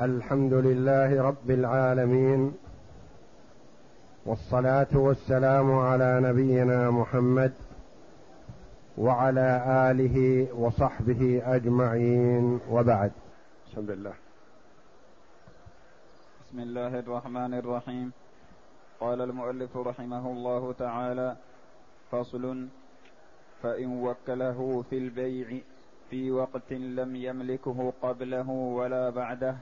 الحمد لله رب العالمين والصلاة والسلام على نبينا محمد وعلى آله وصحبه أجمعين وبعد. بسم الله بسم الله الرحمن الرحيم. قال المؤلف رحمه الله تعالى فصل فإن وكله في البيع في وقت لم يملكه قبله ولا بعده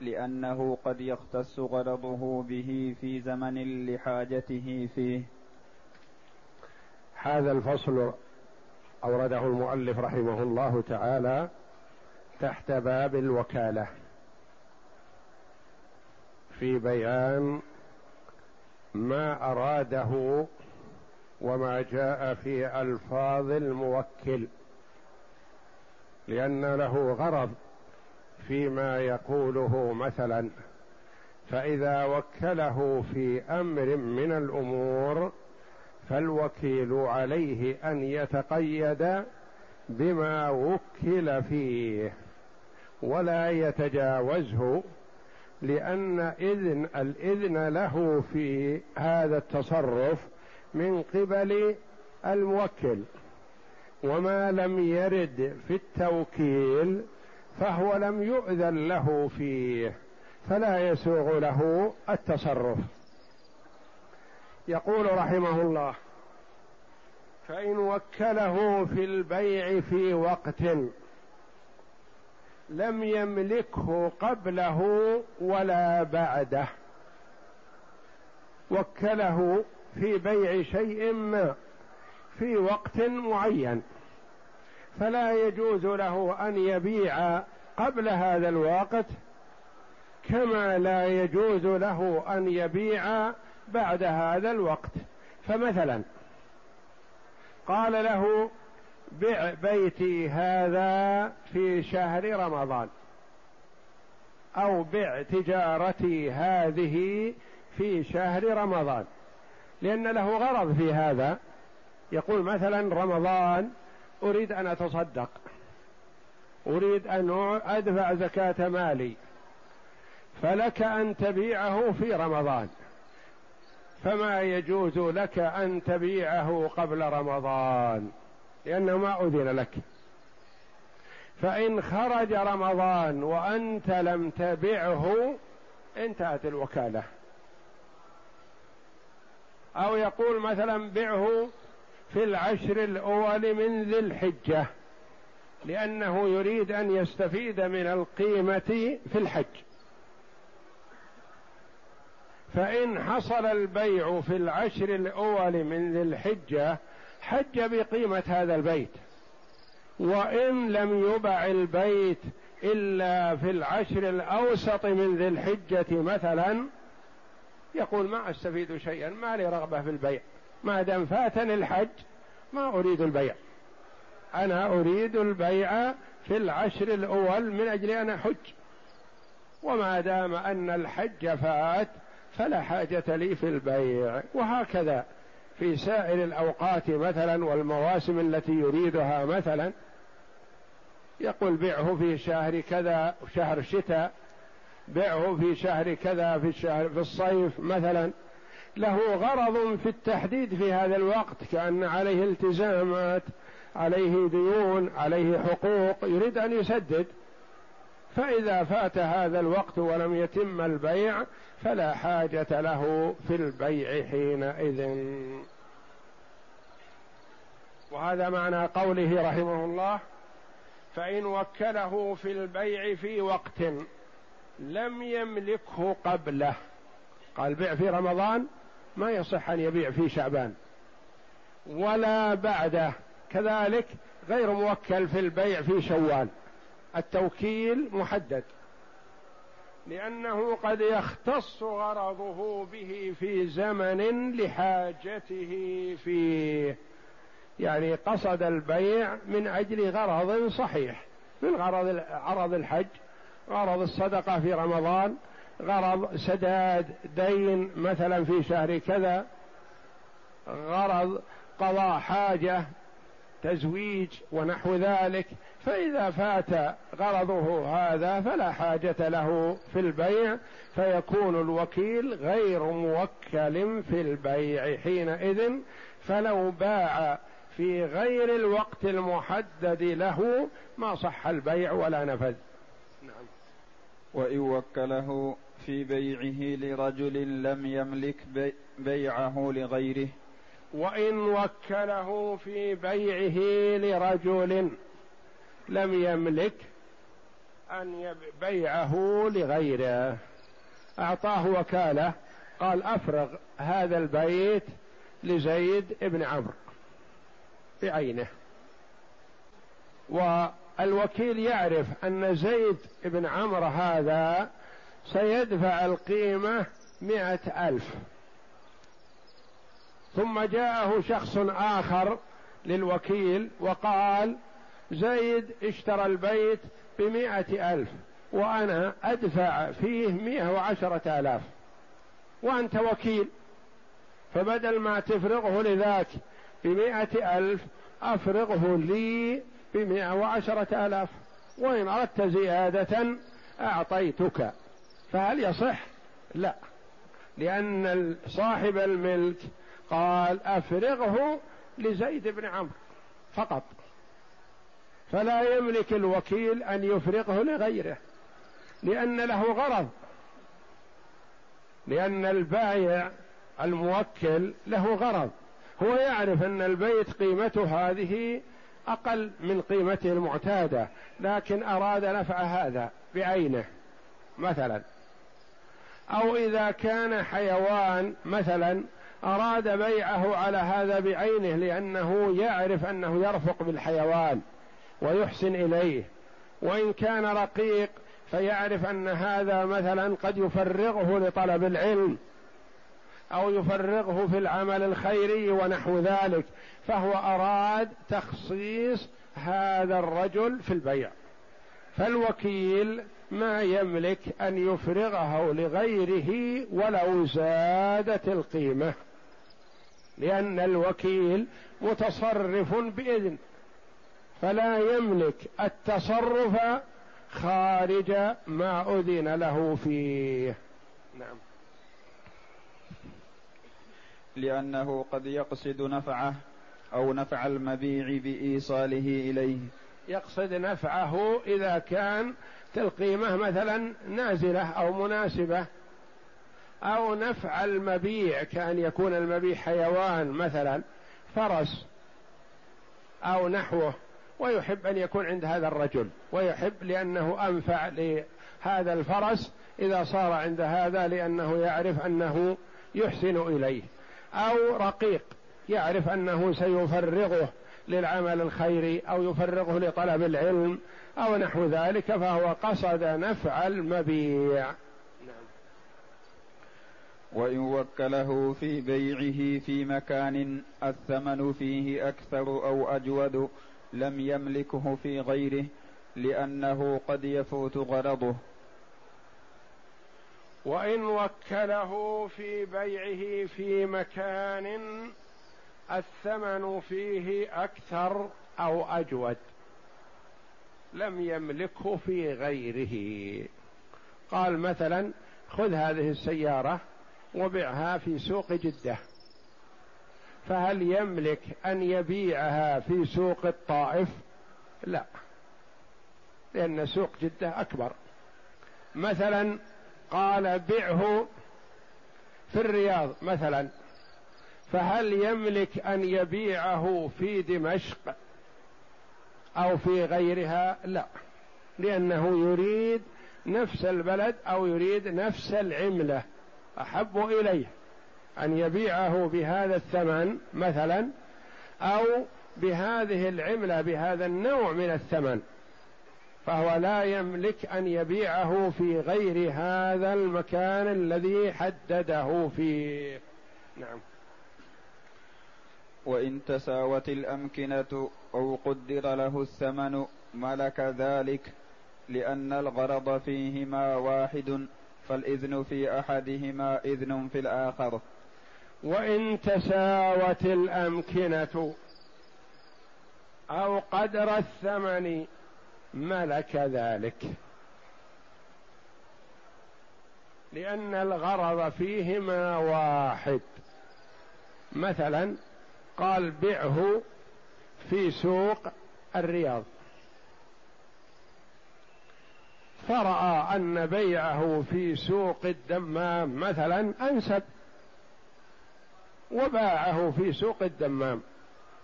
لأنه قد يختص غرضه به في زمن لحاجته فيه. هذا الفصل أورده المؤلف رحمه الله تعالى تحت باب الوكالة في بيان ما أراده وما جاء في ألفاظ الموكل لأن له غرض فيما يقوله مثلا فإذا وكله في أمر من الأمور فالوكيل عليه أن يتقيد بما وكل فيه ولا يتجاوزه لأن إذن الإذن له في هذا التصرف من قبل الموكل. وما لم يرد في التوكيل فهو لم يؤذن له فيه فلا يسوغ له التصرف. يقول رحمه الله فإن وكله في البيع في وقت لم يملكه قبله ولا بعده. وكله في بيع شيء ما في وقت معين. فلا يجوز له أن يبيع قبل هذا الوقت كما لا يجوز له أن يبيع بعد هذا الوقت. فمثلا قال له بع بيتي هذا في شهر رمضان أو بع تجارتي هذه في شهر رمضان. لأن له غرض في هذا. يقول مثلا رمضان أريد أن أتصدق. أريد أن أدفع زكاة مالي. فلك أن تبيعه في رمضان. فما يجوز لك أن تبيعه قبل رمضان؟ لأنه ما أذن لك. فإن خرج رمضان وأنت لم تبعه انتهت الوكالة. أو يقول مثلا بعه في العشر الأول من ذي الحجة لأنه يريد أن يستفيد من القيمة في الحج. فإن حصل البيع في العشر الأول من ذي الحجة حج بقيمة هذا البيت. وإن لم يبع البيت إلا في العشر الأوسط من ذي الحجة مثلا يقول ما أستفيد شيئا ما لي رغبة في البيع. ما دام فاتني الحج ما أريد البيع. أنا أريد البيع في العشر الأول من أجل أن أحج. وما دام أن الحج فات فلا حاجة لي في البيع. وهكذا في سائر الأوقات مثلا والمواسم التي يريدها مثلا. يقول بيعه في شهر كذا شهر شتاء بيعه في شهر كذا في الشهر في الصيف مثلا. له غرض في التحديد في هذا الوقت كأن عليه التزامات عليه ديون عليه حقوق يريد أن يسدد. فإذا فات هذا الوقت ولم يتم البيع فلا حاجة له في البيع حينئذ. وهذا معنى قوله رحمه الله فإن وكله في البيع في وقت لم يملكه قبله. قال بيع في رمضان ما يصح أن يبيع في شعبان. ولا بعده. كذلك غير موكل في البيع في شوال. التوكيل محدد. لأنه قد يختص غرضه به في زمن لحاجته فيه. يعني قصد البيع من أجل غرض صحيح. من غرض عرض الحج غرض الصدقة في رمضان غرض سداد دين مثلا في شهر كذا غرض قضاء حاجة تزويج ونحو ذلك. فإذا فات غرضه هذا فلا حاجة له في البيع فيكون الوكيل غير موكل في البيع حينئذ. فلو باع في غير الوقت المحدد له ما صح البيع ولا نفذ. نعم. وإن وكله في بيعه لرجل لم يملك بيعه لغيره. وإن وكله في بيعه لرجل لم يملك أن بيعه لغيره. أعطاه وكالة. قال أفرغ هذا البيت لزيد بن عمرو بعينه. والوكيل يعرف أن زيد بن عمرو هذا سيدفع القيمة مئة ألف. ثم جاءه شخص آخر للوكيل وقال زيد اشترى البيت بمائة ألف وأنا أدفع فيه مئة وعشرة آلاف. وأنت وكيل فبدل ما تفرغه لذاك بمائة ألف أفرغه لي بمائة وعشرة آلاف. وإن أردت زيادة أعطيتك. فهل يصح؟ لا. لأن صاحب الملك قال أفرغه لزيد بن عمرو فقط. فلا يملك الوكيل أن يفرغه لغيره لأن له غرض. لأن البايع الموكل له غرض. هو يعرف أن البيت قيمته هذه أقل من قيمته المعتادة لكن أراد نفع هذا بعينه مثلا. أو إذا كان حيوان مثلا أراد بيعه على هذا بعينه لأنه يعرف أنه يرفق بالحيوان ويحسن إليه. وإن كان رقيق فيعرف أن هذا مثلا قد يفرغه لطلب العلم أو يفرغه في العمل الخيري ونحو ذلك فهو أراد تخصيص هذا الرجل في البيع. فالوكيل ما يملك أن يفرغه لغيره ولو زادت القيمة. لأن الوكيل متصرف بإذن فلا يملك التصرف خارج ما أذن له فيه. نعم. لأنه قد يقصد نفعه أو نفع المبيع بإيصاله إليه. يقصد نفعه إذا كان القيمة مثلا نازلة أو مناسبة أو نفع المبيع كأن يكون المبيع حيوان مثلا فرس أو نحوه ويحب أن يكون عند هذا الرجل ويحب لأنه أنفع لهذا الفرس إذا صار عند هذا لأنه يعرف أنه يحسن إليه. أو رقيق يعرف أنه سيفرغه للعمل الخيري أو يفرغه لطلب العلم أو نحو ذلك فهو قصد نفع المبيع وإن وكله في بيعه في مكان الثمن فيه أكثر أو أجود لم يملكه في غيره لأنه قد يفوت غرضه. وإن وكله في بيعه في مكان الثمن فيه أكثر أو أجود. لم يملكه في غيره. قال مثلا خذ هذه السيارة وبعها في سوق جدة. فهل يملك أن يبيعها في سوق الطائف؟ لا لأن سوق جدة أكبر. مثلا قال بعه في الرياض مثلا. فهل يملك أن يبيعه في دمشق؟ أو في غيرها لا. لأنه يريد نفس البلد أو يريد نفس العملة. أحب إليه أن يبيعه بهذا الثمن مثلا أو بهذه العملة بهذا النوع من الثمن. فهو لا يملك أن يبيعه في غير هذا المكان الذي حدده فيه. نعم. وإن تساوت الأمكنة أو قدر له الثمن ملك ذلك لأن الغرض فيهما واحد فالإذن في أحدهما إذن في وإن تساوت الأمكنة أو قدر الثمن ملك ذلك. لأن الغرض فيهما واحد. مثلا قال بعه في سوق الرياض. فرأى أن بيعه في سوق الدمام مثلا أنسب وباعه في سوق الدمام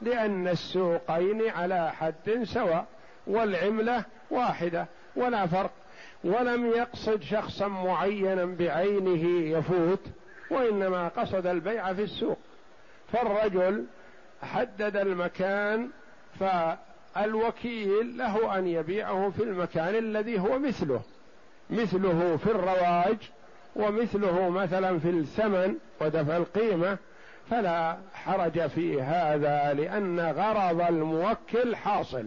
لأن السوقين على حد سواء والعملة واحدة ولا فرق ولم يقصد شخصا معينا بعينه يفوت وإنما قصد البيع في السوق. فالرجل حدد المكان فالوكيل له أن يبيعه في المكان الذي هو مثله. مثله في الرواج ومثله مثلا في الثمن ودفع القيمة. فلا حرج في هذا لأن غرض الموكل حاصل.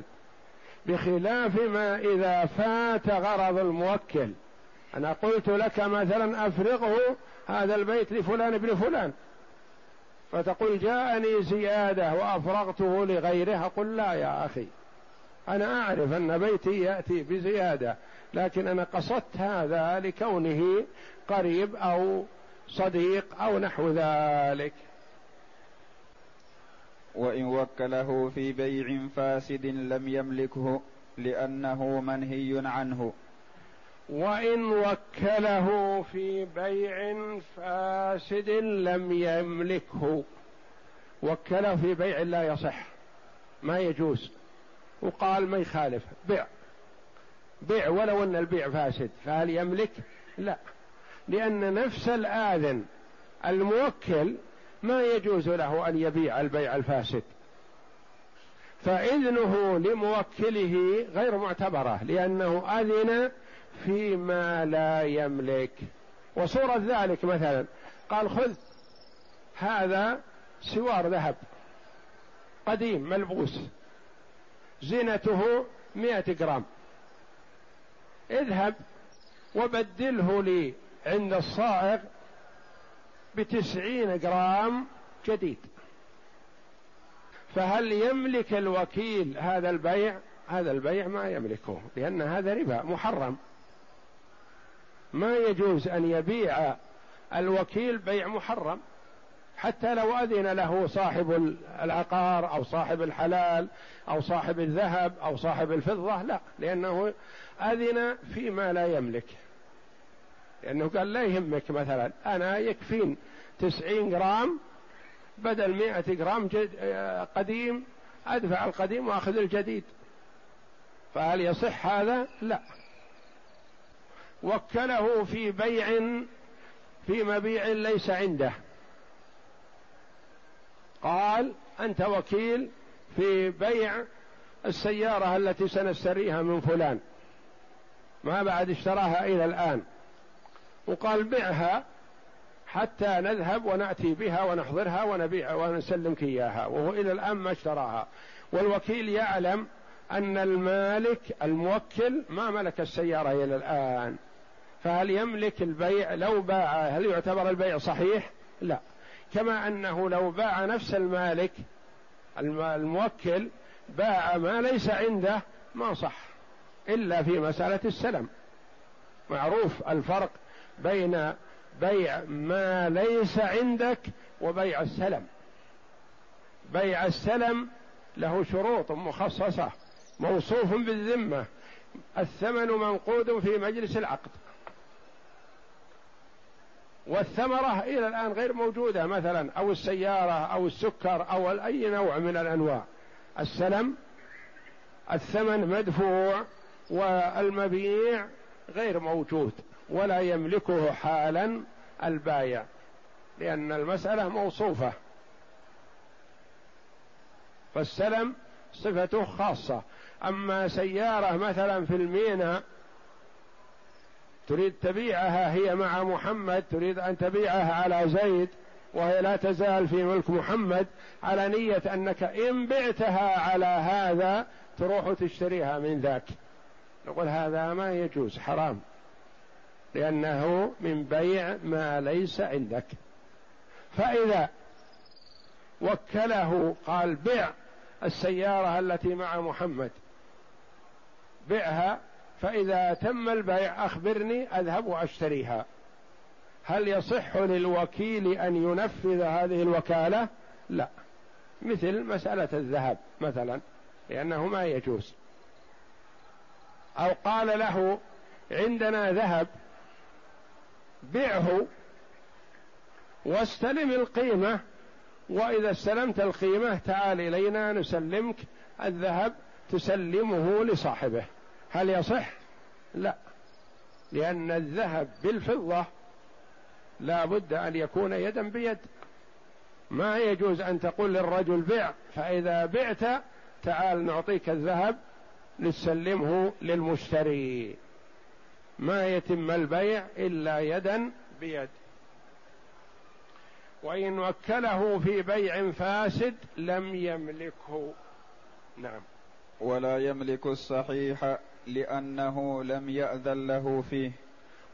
بخلاف ما إذا فات غرض الموكل. أنا قلت لك مثلا أفرغه هذا البيت لفلان ابن فلان. فتقول جاءني زيادة وأفرغته لغيره أقول لا يا أخي أنا أعرف أن بيتي يأتي بزيادة لكن أنا قصدت هذا لكونه قريب أو صديق أو نحو ذلك. وإن وكله في بيع فاسد لم يملكه لأنه منهي عنه. وإن وكله في بيع فاسد لم يملكه. وكله في بيع لا يصح. ما يجوز. وقال ما يخالف. بيع. بيع ولو أن البيع فاسد. فهل يملك؟ لا. لأن نفس الآذن الموكل ما يجوز له أن يبيع البيع الفاسد. فإذنه لموكله غير معتبرة. لأنه أذن فيما لا يملك. وصورة ذلك مثلا قال خذ هذا سوار ذهب قديم ملبوس زينته مئة جرام. اذهب وبدله لي عند الصائغ بتسعين جرام جديد. فهل يملك الوكيل هذا البيع؟ هذا البيع ما يملكه لأن هذا ربا محرم. ما يجوز أن يبيع الوكيل بيع محرم. حتى لو أذن له صاحب العقار أو صاحب الحلال أو صاحب الذهب أو صاحب الفضة لا لأنه أذن فيما لا يملك. لأنه قال لا يهمك مثلا. أنا يكفين تسعين جرام بدل مئة جرام قديم أدفع القديم وأخذ الجديد. فهل يصح هذا؟ لا. وكله في بيع في مبيع ليس عنده. قال أنت وكيل في بيع السيارة التي سنشتريها من فلان. ما بعد اشتراها إلى الآن. وقال بعها حتى نذهب ونأتي بها ونحضرها ونبيع ونسلمك إياها. وهو إلى الآن ما اشتراها. والوكيل يعلم أن المالك الموكل ما ملك السيارة إلى الآن. فهل يملك البيع لو باع هل يعتبر البيع صحيح؟ لا. كما أنه لو باع نفس المالك الموكل باع ما ليس عنده ما صح. إلا في مسألة السلم. معروف الفرق بين بيع ما ليس عندك وبيع السلم. بيع السلم له شروط مخصصة موصوف بالذمة. الثمن منقود في مجلس العقد. والثمرة إلى الآن غير موجودة مثلا أو السيارة أو السكر أو أي نوع من الأنواع. السلم الثمن مدفوع والمبيع غير موجود ولا يملكه حالا البايع لأن المسألة موصوفة. فالسلم صفته خاصة. أما سيارة مثلا في المينا تريد تبيعها هي مع محمد تريد أن تبيعها على زيد وهي لا تزال في ملك محمد على نية أنك إن بعتها على هذا تروح تشتريها من ذاك. نقول هذا ما يجوز حرام. لأنه من بيع ما ليس عندك. فإذا وكله قال بع السيارة التي مع محمد بعها فإذا تم البيع أخبرني أذهب وأشتريها. هل يصح للوكيل أن ينفذ هذه الوكالة؟ لا. مثل مسألة الذهب مثلا لأنه ما يجوز. أو قال له عندنا ذهب بعه واستلم القيمة وإذا استلمت القيمة تعال إلينا نسلمك الذهب تسلمه لصاحبه. هل يصح؟ لا. لأن الذهب بالفضة لا بد أن يكون يدا بيد. ما يجوز أن تقول للرجل بع فإذا بعت تعال نعطيك الذهب لتسلمه للمشتري. ما يتم البيع إلا يدا بيد. وإن وكله في بيع فاسد لم يملكه. نعم. ولا يملك الصحيح. لأنه لم يأذن له فيه.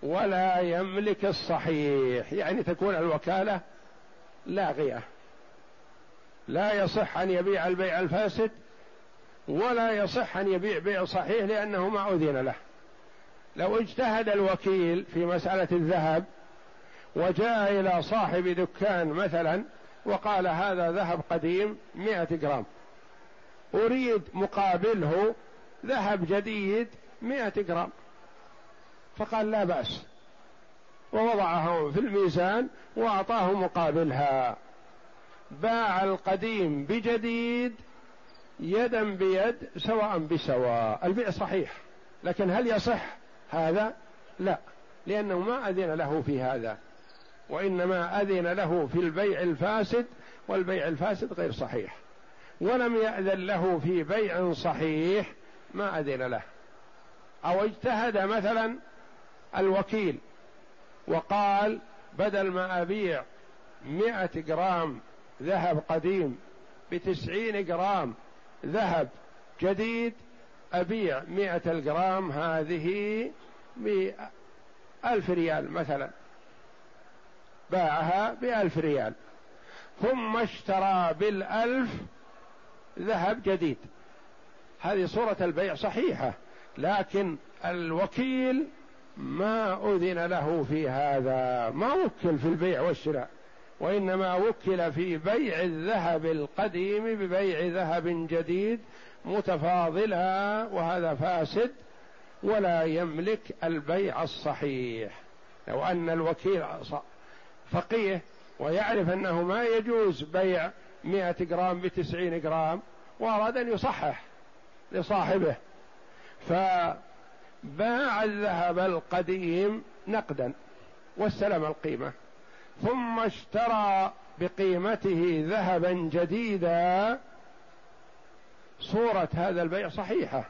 ولا يملك الصحيح. يعني تكون الوكالة لاغية. لا يصح أن يبيع البيع الفاسد ولا يصح أن يبيع بيع صحيح لأنه ما أذن له. لو اجتهد الوكيل في مسألة الذهب وجاء إلى صاحب دكان مثلا وقال هذا ذهب قديم مئة جرام. أريد مقابله ذهب جديد مئة جرام. فقال لا بأس. ووضعه في الميزان وأعطاه مقابلها. باع القديم بجديد يدا بيد سواء بسواء. البيع صحيح لكن هل يصح هذا؟ لا لأنه ما أذن له في هذا. وإنما أذن له في البيع الفاسد والبيع الفاسد غير صحيح. ولم يأذن له في بيع صحيح ما أذن له. أو اجتهد مثلا الوكيل وقال بدل ما أبيع مئة جرام ذهب قديم بتسعين جرام ذهب جديد أبيع مئة الجرام هذه بألف ريال مثلا. باعها بألف ريال. ثم اشترى بالألف ذهب جديد. هذه صورة البيع صحيحة لكن الوكيل ما أذن له في هذا ما وكل في البيع والشراء وإنما وكل في بيع الذهب القديم ببيع ذهب جديد متفاضلا وهذا فاسد ولا يملك البيع الصحيح. لو أن الوكيل فقيه ويعرف أنه ما يجوز بيع مئة جرام بتسعين جرام وأراد أن يصحح. لصاحبه. فباع الذهب القديم نقدا واستلم القيمة. ثم اشترى بقيمته ذهبا جديدا. صورة هذا البيع صحيحة.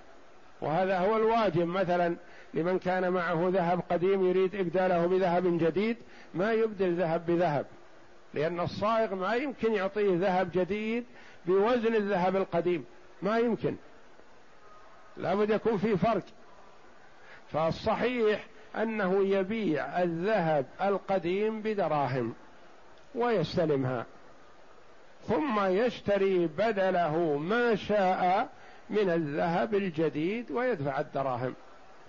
وهذا هو الواجب مثلا لمن كان معه ذهب قديم يريد إبداله بذهب جديد ما يبدل ذهب بذهب. لأن الصائغ ما يمكن يعطيه ذهب جديد بوزن الذهب القديم. ما يمكن. لابد يكون في فرق. فالصحيح أنه يبيع الذهب القديم بدراهم ويستلمها ثم يشتري بدله ما شاء من الذهب الجديد ويدفع الدراهم.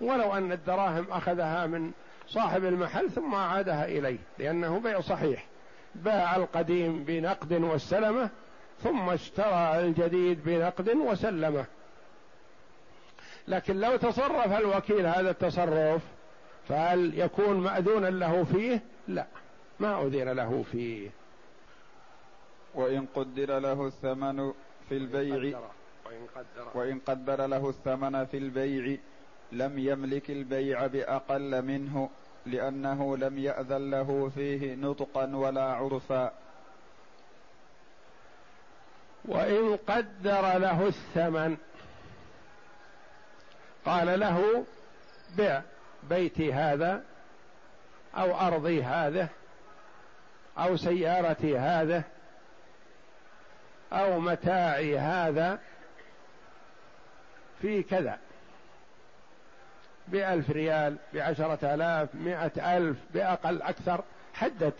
ولو أن الدراهم أخذها من صاحب المحل ثم أعادها إليه لأنه بيع صحيح. باع القديم بنقد واستلمه ثم اشترى الجديد بنقد وسلمه. لكن لو تصرف الوكيل هذا التصرف فهل يكون مأذونا له فيه؟ لا ما أذن له فيه. وإن قدر له الثمن في البيع وإن قدر, وإن قدر. له الثمن في البيع لم يملك البيع بأقل منه لأنه لم يأذن له فيه نطقا ولا عرفا. وإن قدر له الثمن قال له بع بيتي هذا أو أرضي هذه أو سيارتي هذه أو متاعي هذا في كذا. بألف ريال بعشرة آلاف مئة ألف بأقل أكثر حدد.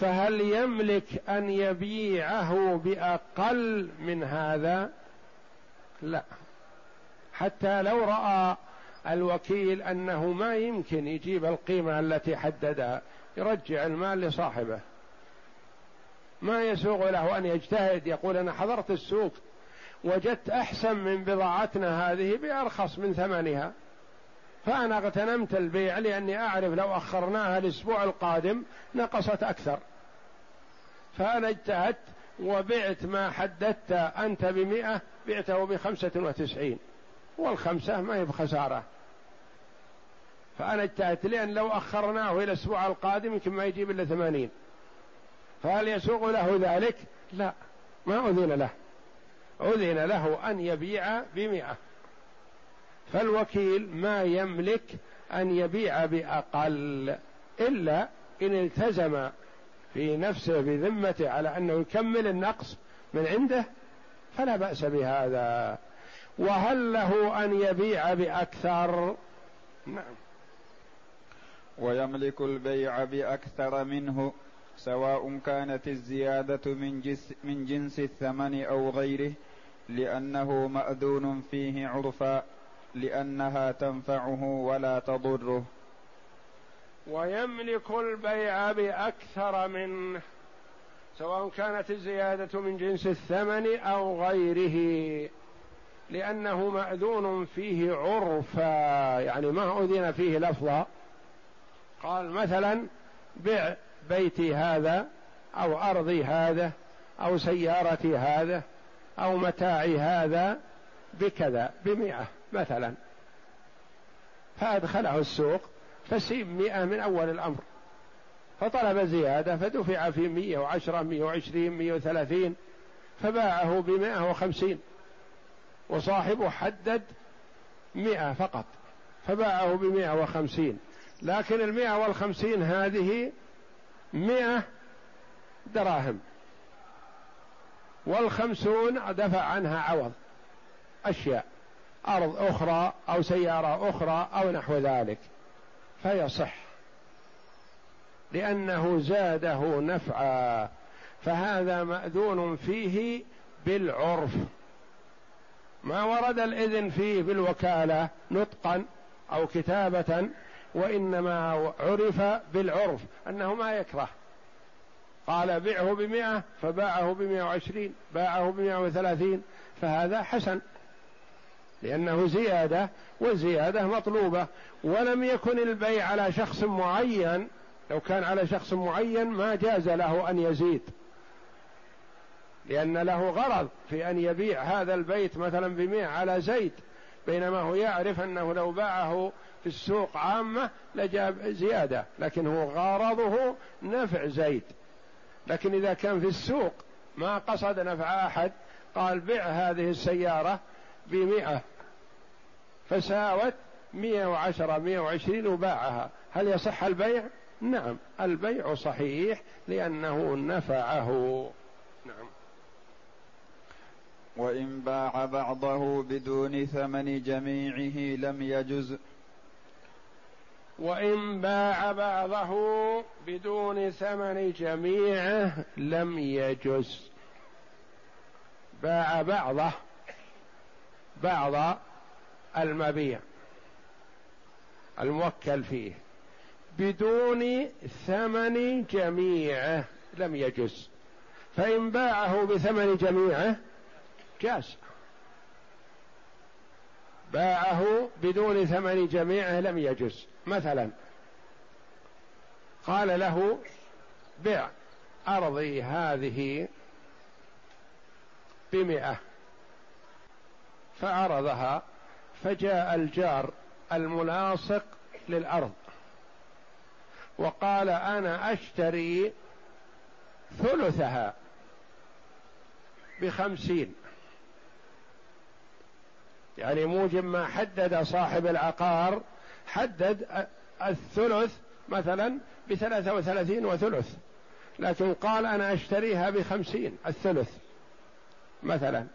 فهل يملك أن يبيعه بأقل من هذا؟ لا. حتى لو رأى الوكيل أنه ما يمكن يجيب القيمة التي حددها يرجع المال لصاحبه. ما يسوغ له أن يجتهد يقول أنا حضرت السوق وجدت أحسن من بضاعتنا هذه بأرخص من ثمنها. فأنا اغتنمت البيع لأني أعرف لو أخرناها الأسبوع القادم نقصت أكثر. فأنا اجتهدت وبعت ما حددت أنت بمئة بعته بخمسة وتسعين. والخمسة ما هي بخسارة. فأنا اجتهدت لأن لو أخرناه إلى الأسبوع القادم يمكن ما يجيب إلا ثمانين. فهل يسوق له ذلك؟ لا. ما أذن له. أذن له أن يبيع بمئة. فالوكيل ما يملك أن يبيع بأقل إلا إن التزم في نفسه بذمته على أنه يكمل النقص من عنده فلا بأس بهذا. وهل له أن يبيع بأكثر؟ نعم. ويملك البيع بأكثر منه سواء كانت الزيادة من جنس, من جنس الثمن أو غيره لأنه مأذون فيه عرفا لأنها تنفعه ولا تضره. ويملك البيع بأكثر منه سواء كانت الزيادة من جنس الثمن أو غيره. لأنه مأذون فيه عرفا يعني ما أذن فيه لفظا. قال مثلا بع بيتي هذا أو أرضي هذا أو سيارتي هذا أو متاعي هذا بكذا بمئة مثلا. فأدخله السوق فسيب مئة من أول الأمر. فطلب زيادة فدفع في مئة وعشرة مئة وعشرين مئة وثلاثين فباعه بمئة وخمسين. وصاحبه حدد مئة فقط فباعه بمئة وخمسين. لكن المئة والخمسين هذه مئة دراهم والخمسون دفع عنها عوض أشياء أرض أخرى أو سيارة أخرى أو نحو ذلك فيصح لأنه زاده نفعا فهذا مأذون فيه بالعرف. ما ورد الإذن فيه بالوكالة نطقا أو كتابة وإنما عرف بالعرف أنه ما يكره. قال بيعه بمئة فباعه بمئة وعشرين باعه بمئة وثلاثين فهذا حسن لأنه زيادة والزيادة مطلوبة. ولم يكن البيع على شخص معين لو كان على شخص معين ما جاز له أن يزيد. لأن له غرض في أن يبيع هذا البيت مثلا بمئة على زيد بينما هو يعرف أنه لو باعه في السوق عامة لجاب زيادة لكن هو غرضه نفع زيد لكن إذا كان في السوق ما قصد نفع أحد قال بع هذه السيارة بمئة فساوت مئة وعشرة مئة وعشرين وباعها. هل يصح البيع؟ نعم البيع صحيح لأنه نفعه. وإن باع بعضه بدون ثمن جميعه لم يجز. وإن باع بعضه بدون ثمن جميعه لم يجز. باع بعضه بعض المبيع الموكل فيه بدون ثمن جميعه لم يجز. فإن باعه بثمن جميعه جاز باعه بدون ثمن جميعه لم يجز. مثلا قال له بع أرضي هذه بمئة. فعرضها فجاء الجار الملاصق للأرض. وقال أنا أشتري ثلثها بخمسين. يعني موجب ما حدد صاحب العقار حدد الثلث مثلا بثلاثة وثلاثين وثلث لكن قال أنا أشتريها بخمسين الثلث مثلا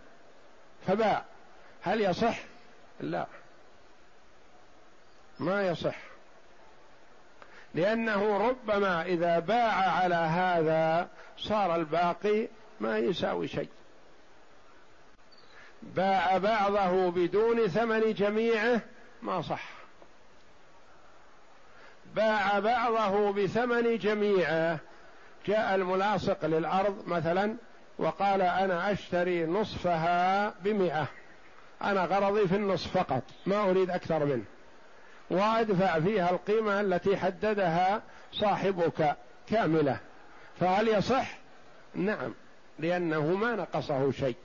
فباع. هل يصح؟ لا. ما يصح. لأنه ربما إذا باع على هذا صار الباقي ما يساوي شيء. باع بعضه بدون ثمن جميعه ما صح. باع بعضه بثمن جميعه. جاء الملاصق للأرض مثلا وقال أنا أشتري نصفها بمئة. أنا غرضي في النصف فقط ما أريد أكثر منه. وأدفع فيها القيمة التي حددها صاحبك كاملة. فهل يصح؟ نعم لأنه ما نقصه شيء.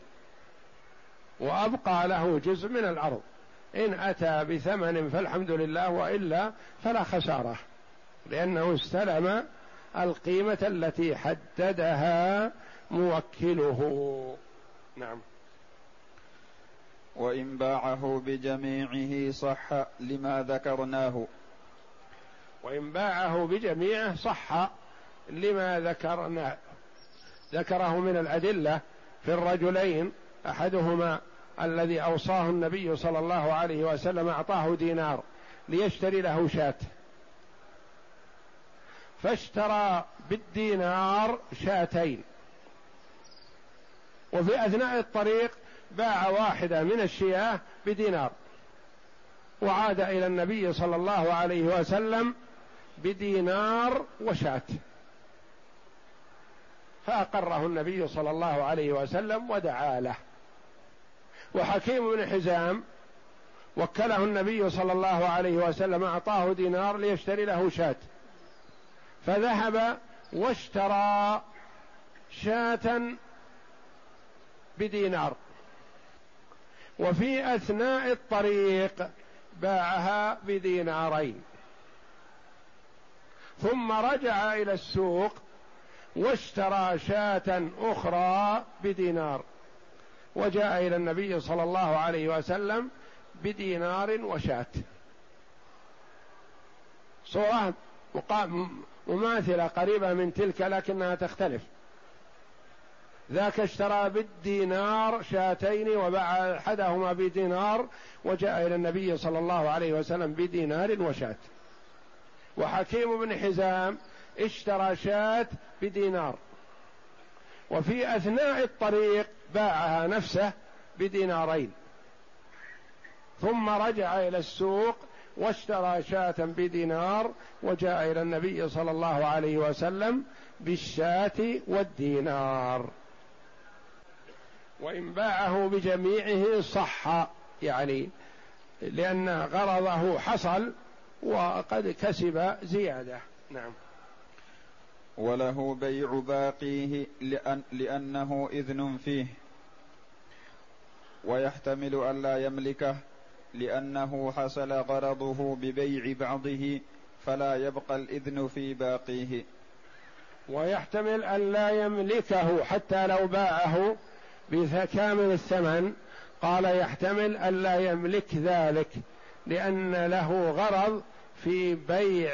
وأبقى له جزء من الأرض. إن أتى بثمن فالحمد لله وإلا فلا خسارة لأنه استلم القيمة التي حددها موكله. نعم. وإن باعه بجميعه صح لما ذكرناه. وإن باعه بجميعه صح لما ذكرنا ذكره من الأدلة في الرجلين أحدهما الذي أوصاه النبي صلى الله عليه وسلم أعطاه دينار ليشتري له شاة. فاشترى بالدينار شاتين. وفي أثناء الطريق باع واحدة من الشياه بدينار. وعاد إلى النبي صلى الله عليه وسلم بدينار وشاة. فأقره النبي صلى الله عليه وسلم ودعا له. وحكيم بن حزام وكله النبي صلى الله عليه وسلم أعطاه دينار ليشتري له شاة. فذهب واشترى شاة بدينار. وفي أثناء الطريق باعها بدينارين. ثم رجع إلى السوق واشترى شاة أخرى بدينار. وجاء إلى النبي صلى الله عليه وسلم بدينار وشاة. صورة مماثلة قريبة من تلك لكنها تختلف. ذاك اشترى بالدينار شاتين وباع أحدهما بدينار وجاء إلى النبي صلى الله عليه وسلم بدينار وشاة. وحكيم بن حزام اشترى شاة بدينار. وفي أثناء الطريق باعها نفسه بدينارين. ثم رجع إلى السوق واشترى شاة بدينار وجاء إلى النبي صلى الله عليه وسلم بالشاة والدينار. وإن باعه بجميعه صح يعني لأن غرضه حصل وقد كسب زيادة. نعم. وله بيع باقيه لأن لأنه إذن فيه. ويحتمل ألا يملكه لأنه حصل غرضه ببيع بعضه فلا يبقى الإذن في باقيه. ويحتمل أن لا يملكه حتى لو باعه بكامل الثمن. قال يحتمل أن لا يملك ذلك لأن له غرض في بيع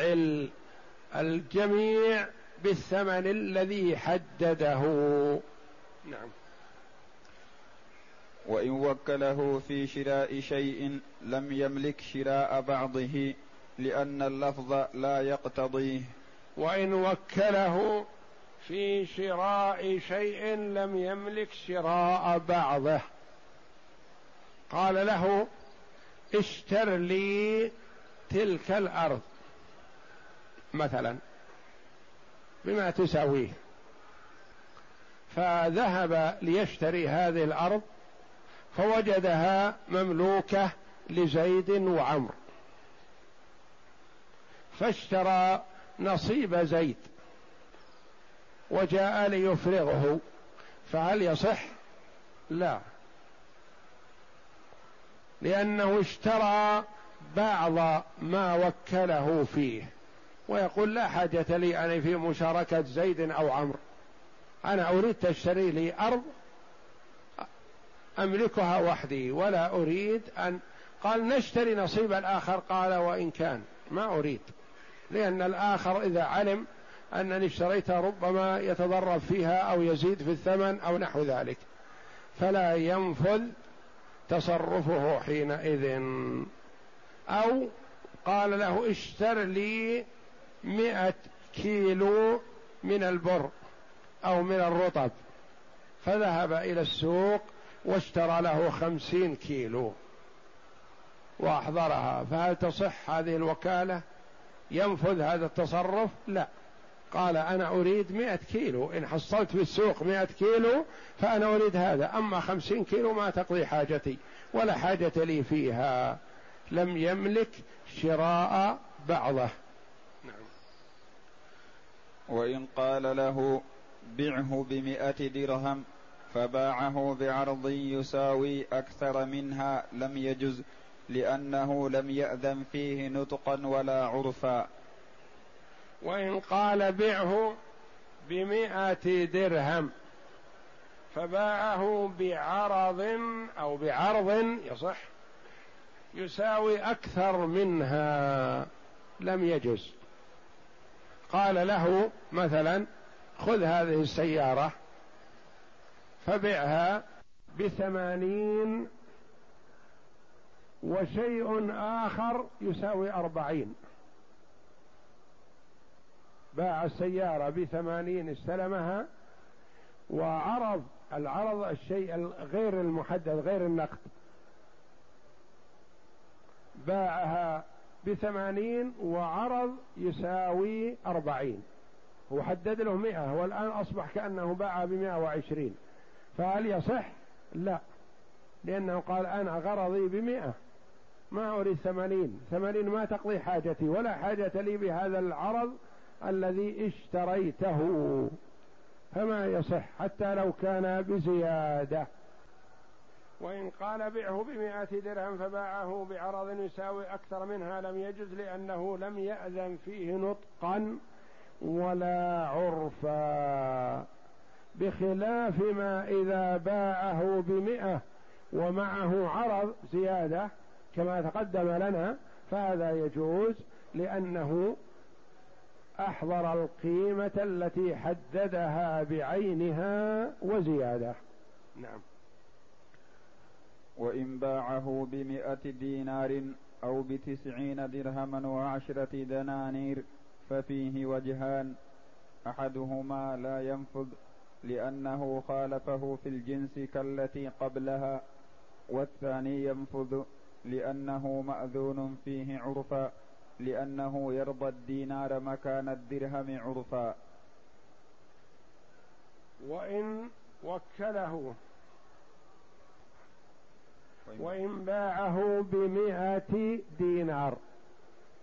الجميع بالثمن الذي حدده. نعم. وإن وكله في شراء شيء لم يملك شراء بعضه لأن اللفظ لا يقتضيه. وإن وكله في شراء شيء لم يملك شراء بعضه. قال له اشتر لي تلك الأرض. مثلا. بما تساويه. فذهب ليشتري هذه الأرض فوجدها مملوكة لزيد وعمر فاشترى نصيب زيد وجاء ليفرغه. فهل يصح؟ لا. لأنه اشترى بعض ما وكله فيه. ويقول لا حاجة لي أنا في مشاركة زيد أو عمرو. أنا أريد تشتري لي أرض أملكها وحدي ولا أريد ان قال نشتري نصيب الآخر قال وإن كان. ما أريد. لأن الآخر إذا علم أنني اشتريتها ربما يتضرر فيها أو يزيد في الثمن أو نحو ذلك. فلا ينفذ تصرفه حينئذ. أو قال له اشتر لي مئة كيلو من البر أو من الرطب. فذهب إلى السوق واشترى له خمسين كيلو وأحضرها. فهل تصح هذه الوكالة؟ ينفذ هذا التصرف؟ لا. قال أنا أريد مئة كيلو. إن حصلت في السوق مئة كيلو فأنا أريد هذا. أما خمسين كيلو ما تقضي حاجتي ولا حاجة لي فيها. لم يملك شراء بعضه. وإن قال له بعه بمئة درهم فباعه بعرض يساوي أكثر منها لم يجز لأنه لم يأذن فيه نطقا ولا عرفا. وإن قال بعه بمائة درهم فباعه بعرض أو بعرض يصح يساوي أكثر منها لم يجز. قال له مثلا خذ هذه السيارة فبعها بثمانين وشيء آخر يساوي أربعين. باع السيارة بثمانين استلمها وعرض العرض الشيء غير المحدد غير النقد. باعها بثمانين وعرض يساوي أربعين. هو حدد له مئة والآن أصبح كأنه باع بمئة وعشرين. فهل يصح؟ لا لأنه قال أنا غرضي بمئة. ما أريد ثمانين. ثمانين ما تقضي حاجتي ولا حاجة لي بهذا العرض الذي اشتريته. فما يصح حتى لو كان بزيادة. وإن قال بعه بمائة درهم فباعه بعرض يساوي أكثر منها لم يجز لأنه لم يأذن فيه نطقا ولا عرفا. بخلاف ما إذا باعه بمئة ومعه عرض زيادة كما تقدم لنا فهذا يجوز لأنه أحضر القيمة التي حددها بعينها وزيادة. نعم. وإن باعه بمئة دينار أو بتسعين درهما وعشرة دنانير ففيه وجهان. أحدهما لا ينفذ لأنه خالفه في الجنس كالتي قبلها والثاني ينفذ لأنه مأذون فيه عرفا لأنه يرضى الدينار مكان الدرهم عرفا. وإن وكله وإن باعه بمئة دينار.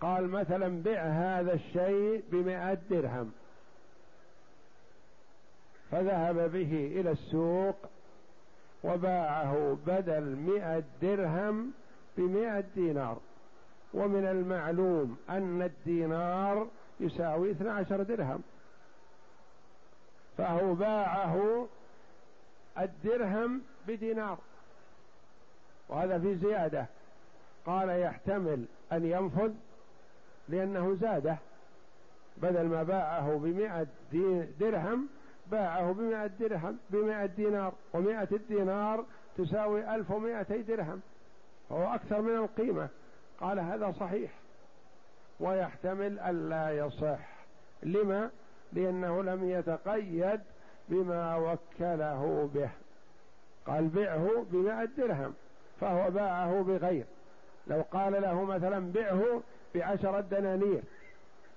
قال مثلا بع هذا الشيء بمئة درهم. فذهب به إلى السوق وباعه بدل مئة درهم بمئة دينار. ومن المعلوم أن الدينار يساوي 12 درهم. فهو باعه الدرهم بدينار. وهذا في زيادة. قال يحتمل أن ينفذ لأنه زاده. بدل ما باعه بمئة درهم باعه بمئة درهم بمئة دينار. ومئة الدينار تساوي ألف ومئتي درهم. فهو أكثر من القيمة. قال هذا صحيح. ويحتمل ألا يصح. لما؟ لأنه لم يتقيد بما وكله به. قال بعه بمائة درهم. فهو باعه بغير. لو قال له مثلا بعه بعشرة دنانير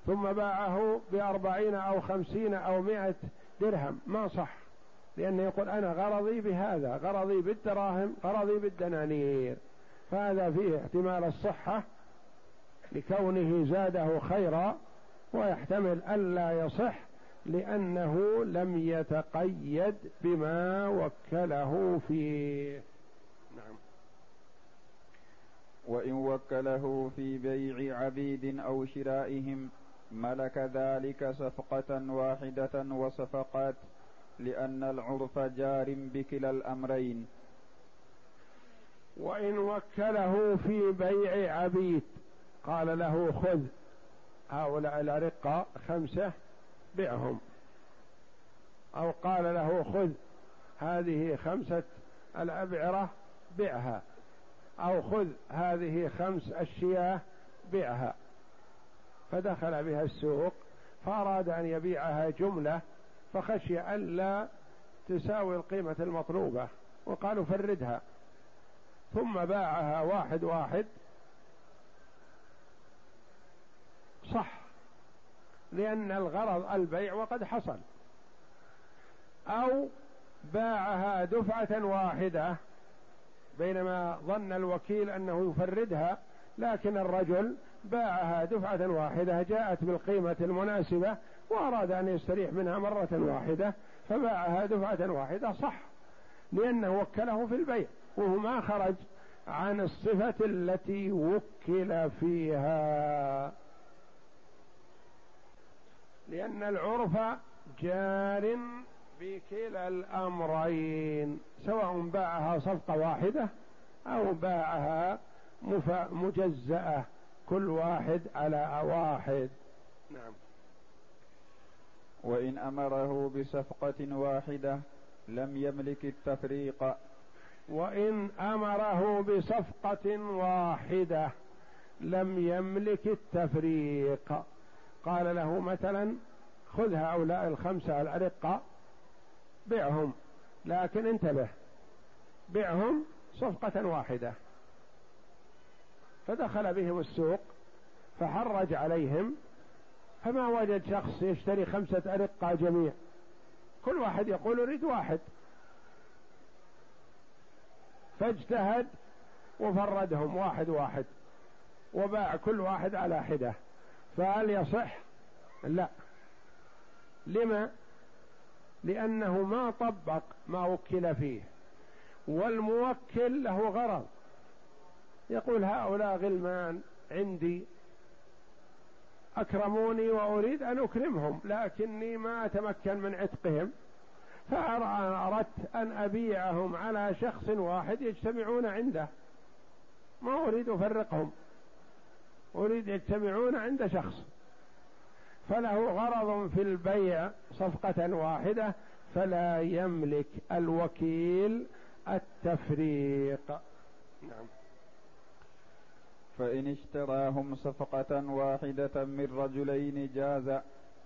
ثم باعه بأربعين أو خمسين أو مائة درهم ما صح. لأنه يقول أنا غرضي بهذا غرضي بالدراهم غرضي بالدنانير. فهذا فيه احتمال الصحة لكونه زاده خيرا ويحتمل ألا يصح لأنه لم يتقيد بما وكله فيه. نعم. وإن وكله في بيع عبيد أو شرائهم ملك ذلك صفقة واحدة وصفقات لأن العرف جار بكلا الأمرين. وإن وكله في بيع عبيد قال له خذ هؤلاء الأرقة خمسة بعهم. أو قال له خذ هذه خمسة الأبعرة بعها. أو خذ هذه خمس أشياء بعها فدخل بها السوق فأراد أن يبيعها جملة فخشي ألا تساوي القيمة المطلوبة وقالوا فردها. ثم باعها واحد واحد. صح لأن الغرض البيع وقد حصل. أو باعها دفعة واحدة. بينما ظن الوكيل أنه يفردها لكن الرجل باعها دفعة واحدة جاءت بالقيمة المناسبة وأراد أن يستريح منها مرة واحدة فباعها دفعة واحدة صح لأنه وكله في البيع وهو ما خرج عن الصفة التي وكل فيها. لأن العرف جار بكلا الأمرين سواء باعها صفقة واحدة أو باعها مجزأة كل واحد على واحد. نعم. وإن أمره بصفقة واحدة لم يملك التفريق. وإن أمره بصفقة واحدة لم يملك التفريق. قال له مثلا خذ هؤلاء الخمسة الأرقة بيعهم لكن انتبه بيعهم صفقة واحدة. فدخل بهم السوق فحرج عليهم فما وجد شخص يشتري خمسة أرقة جميع. كل واحد يقول أريد واحد. فاجتهد وفردهم واحد واحد وباع كل واحد على حدة. فهل يصح؟ لا. لما؟ لأنه ما طبق ما وكل فيه والموكل له غرض. يقول هؤلاء غلمان عندي أكرموني وأريد أن أكرمهم لكني ما أتمكن من عتقهم. فأردت أن أبيعهم على شخص واحد يجتمعون عنده. ما أريد أفرقهم أريد يجتمعون عند شخص. فله غرض في البيع صفقة واحدة فلا يملك الوكيل التفريق. نعم. فإن اشتراهم صفقة واحدة من رجلين جاز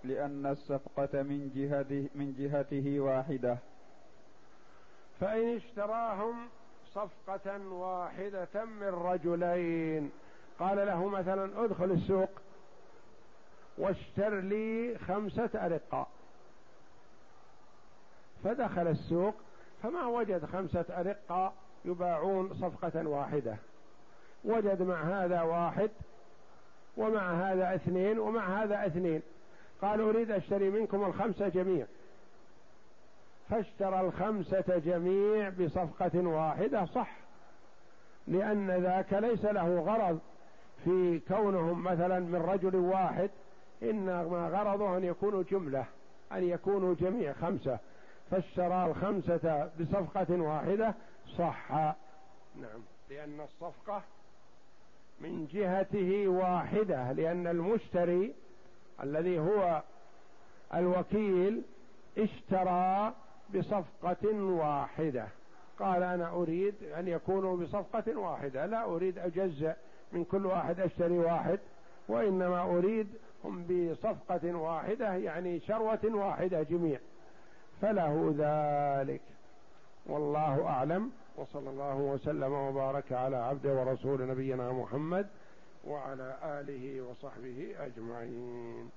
لأن الصفقة من جهته من جهته واحدة. فإن اشتراهم صفقة واحدة من رجلين قال له مثلا ادخل السوق واشتر لي خمسة أرقة فدخل السوق فما وجد خمسة أرقة يباعون صفقة واحدة. وجد مع هذا واحد ومع هذا اثنين ومع هذا اثنين. قال أريد أشتري منكم الخمسة جميع. فاشترى الخمسة جميع بصفقة واحدة صح. لأن ذاك ليس له غرض في كونهم مثلا من رجل واحد إنما غرضه أن يكونوا جملة أن يكونوا جميع خمسة. فاشترى الخمسة بصفقة واحدة صح. نعم. لأن الصفقة من جهته واحدة لأن المشتري الذي هو الوكيل اشترى بصفقة واحدة. قال أنا أريد أن يكونوا بصفقة واحدة لا أريد أجزأ من كل واحد أشتري واحد وإنما أريد هم بصفقة واحدة يعني شروة واحدة جميع. فله ذلك. والله أعلم. وصلى الله وسلم وبارك على عبده ورسول نبينا محمد وعلى آله وصحبه أجمعين.